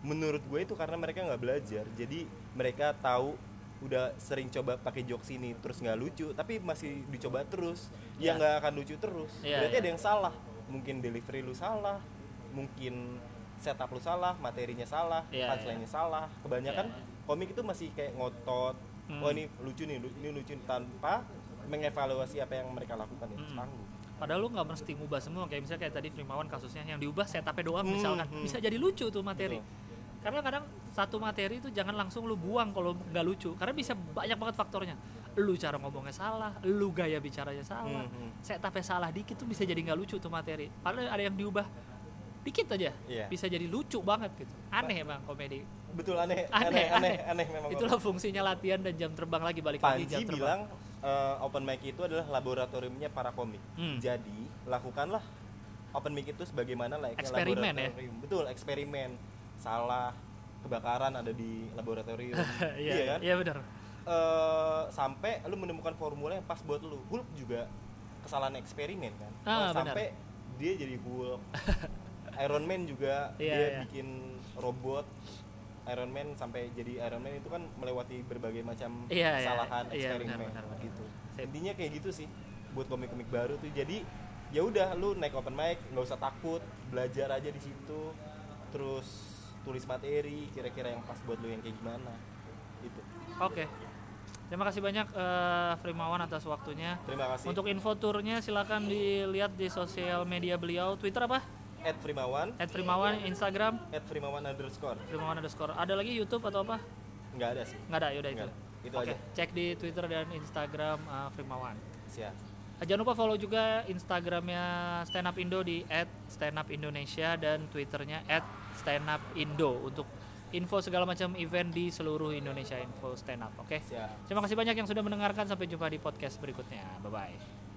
Speaker 2: Menurut gue itu karena mereka nggak belajar. Jadi mereka tahu udah sering coba pakai jokes ini terus nggak lucu tapi masih dicoba terus ya
Speaker 1: Ya.
Speaker 2: nggak akan lucu terus
Speaker 1: Ya,
Speaker 2: berarti
Speaker 1: ya.
Speaker 2: ada yang salah mungkin delivery lu salah mungkin setup lu salah materinya salah
Speaker 1: Ya,
Speaker 2: punchline-nya salah kebanyakan
Speaker 1: Ya.
Speaker 2: komik itu masih kayak ngotot
Speaker 1: Hmm.
Speaker 2: oh ini lucu nih ini lucu tanpa mengevaluasi apa yang mereka lakukan di atas
Speaker 1: Hmm.
Speaker 2: panggung
Speaker 1: Padahal lu nggak mesti ngubah semua kayak misalnya kayak tadi Frimawan kasusnya yang diubah setupnya doang
Speaker 2: Hmm,
Speaker 1: misalkan
Speaker 2: hmm.
Speaker 1: bisa jadi lucu tuh materi.
Speaker 2: Betul.
Speaker 1: Karena kadang satu materi itu jangan langsung lu buang kalau nggak lucu karena bisa banyak banget faktornya. Lu cara ngomongnya salah, lu gaya bicaranya salah,
Speaker 2: Hmm, hmm.
Speaker 1: setupnya salah dikit tuh bisa jadi nggak lucu tuh materi. Padahal ada yang diubah dikit aja
Speaker 2: Iya.
Speaker 1: bisa jadi lucu banget gitu. Aneh emang komedi.
Speaker 2: betul aneh
Speaker 1: Aneh,
Speaker 2: aneh aneh aneh, memang
Speaker 1: Itulah fungsinya latihan dan jam terbang lagi balik lagi
Speaker 2: Panji
Speaker 1: jam terbang.
Speaker 2: bilang eh, open mic itu adalah laboratoriumnya para komik.
Speaker 1: Hmm.
Speaker 2: Jadi lakukanlah open mic itu sebagaimana layaknya
Speaker 1: Eksperimen ya?
Speaker 2: laboratorium. Betul, eksperimen. Salah, kebakaran ada di laboratorium.
Speaker 1: Iya,
Speaker 2: iya kan?
Speaker 1: iya benar.
Speaker 2: Eh, sampai lu menemukan formula yang pas buat lu. Hulk juga kesalahan eksperimen kan.
Speaker 1: Ah, benar.
Speaker 2: sampai dia jadi Hulk. Iron Man juga
Speaker 1: Iya,
Speaker 2: dia
Speaker 1: iya.
Speaker 2: bikin robot Iron Man sampai jadi Iron Man itu kan melewati berbagai macam
Speaker 1: Iya, iya,
Speaker 2: kesalahan
Speaker 1: iya,
Speaker 2: eksperimen
Speaker 1: benar, benar, benar.
Speaker 2: gitu. Intinya kayak gitu sih buat komik-komik baru tuh. Jadi ya udah lu naik open mic nggak usah takut belajar aja di situ terus tulis materi kira-kira yang pas buat lu yang kayak gimana itu
Speaker 1: Oke. Terima kasih banyak eh, Frimawan atas waktunya.
Speaker 2: terima kasih
Speaker 1: Untuk info turnya silakan dilihat di sosial media beliau. Twitter apa?
Speaker 2: at Frimawan
Speaker 1: At Frimawan, Instagram
Speaker 2: at Frimawan underscore
Speaker 1: Frimawan underscore. Ada lagi YouTube atau apa?
Speaker 2: nggak ada sih
Speaker 1: Nggak ada, yaudah itu.
Speaker 2: Nggak ada. Itu
Speaker 1: Oke,
Speaker 2: aja.
Speaker 1: cek di Twitter dan Instagram eh, Frimawan.
Speaker 2: siap
Speaker 1: Eh, Jangan lupa follow juga Instagramnya Stand Up Indo di @standupindonesia dan Twitternya @standupindo untuk info segala macam event di seluruh Indonesia info stand up. Oke.
Speaker 2: Siap.
Speaker 1: Terima kasih banyak yang sudah mendengarkan. Sampai jumpa di podcast berikutnya. Bye bye.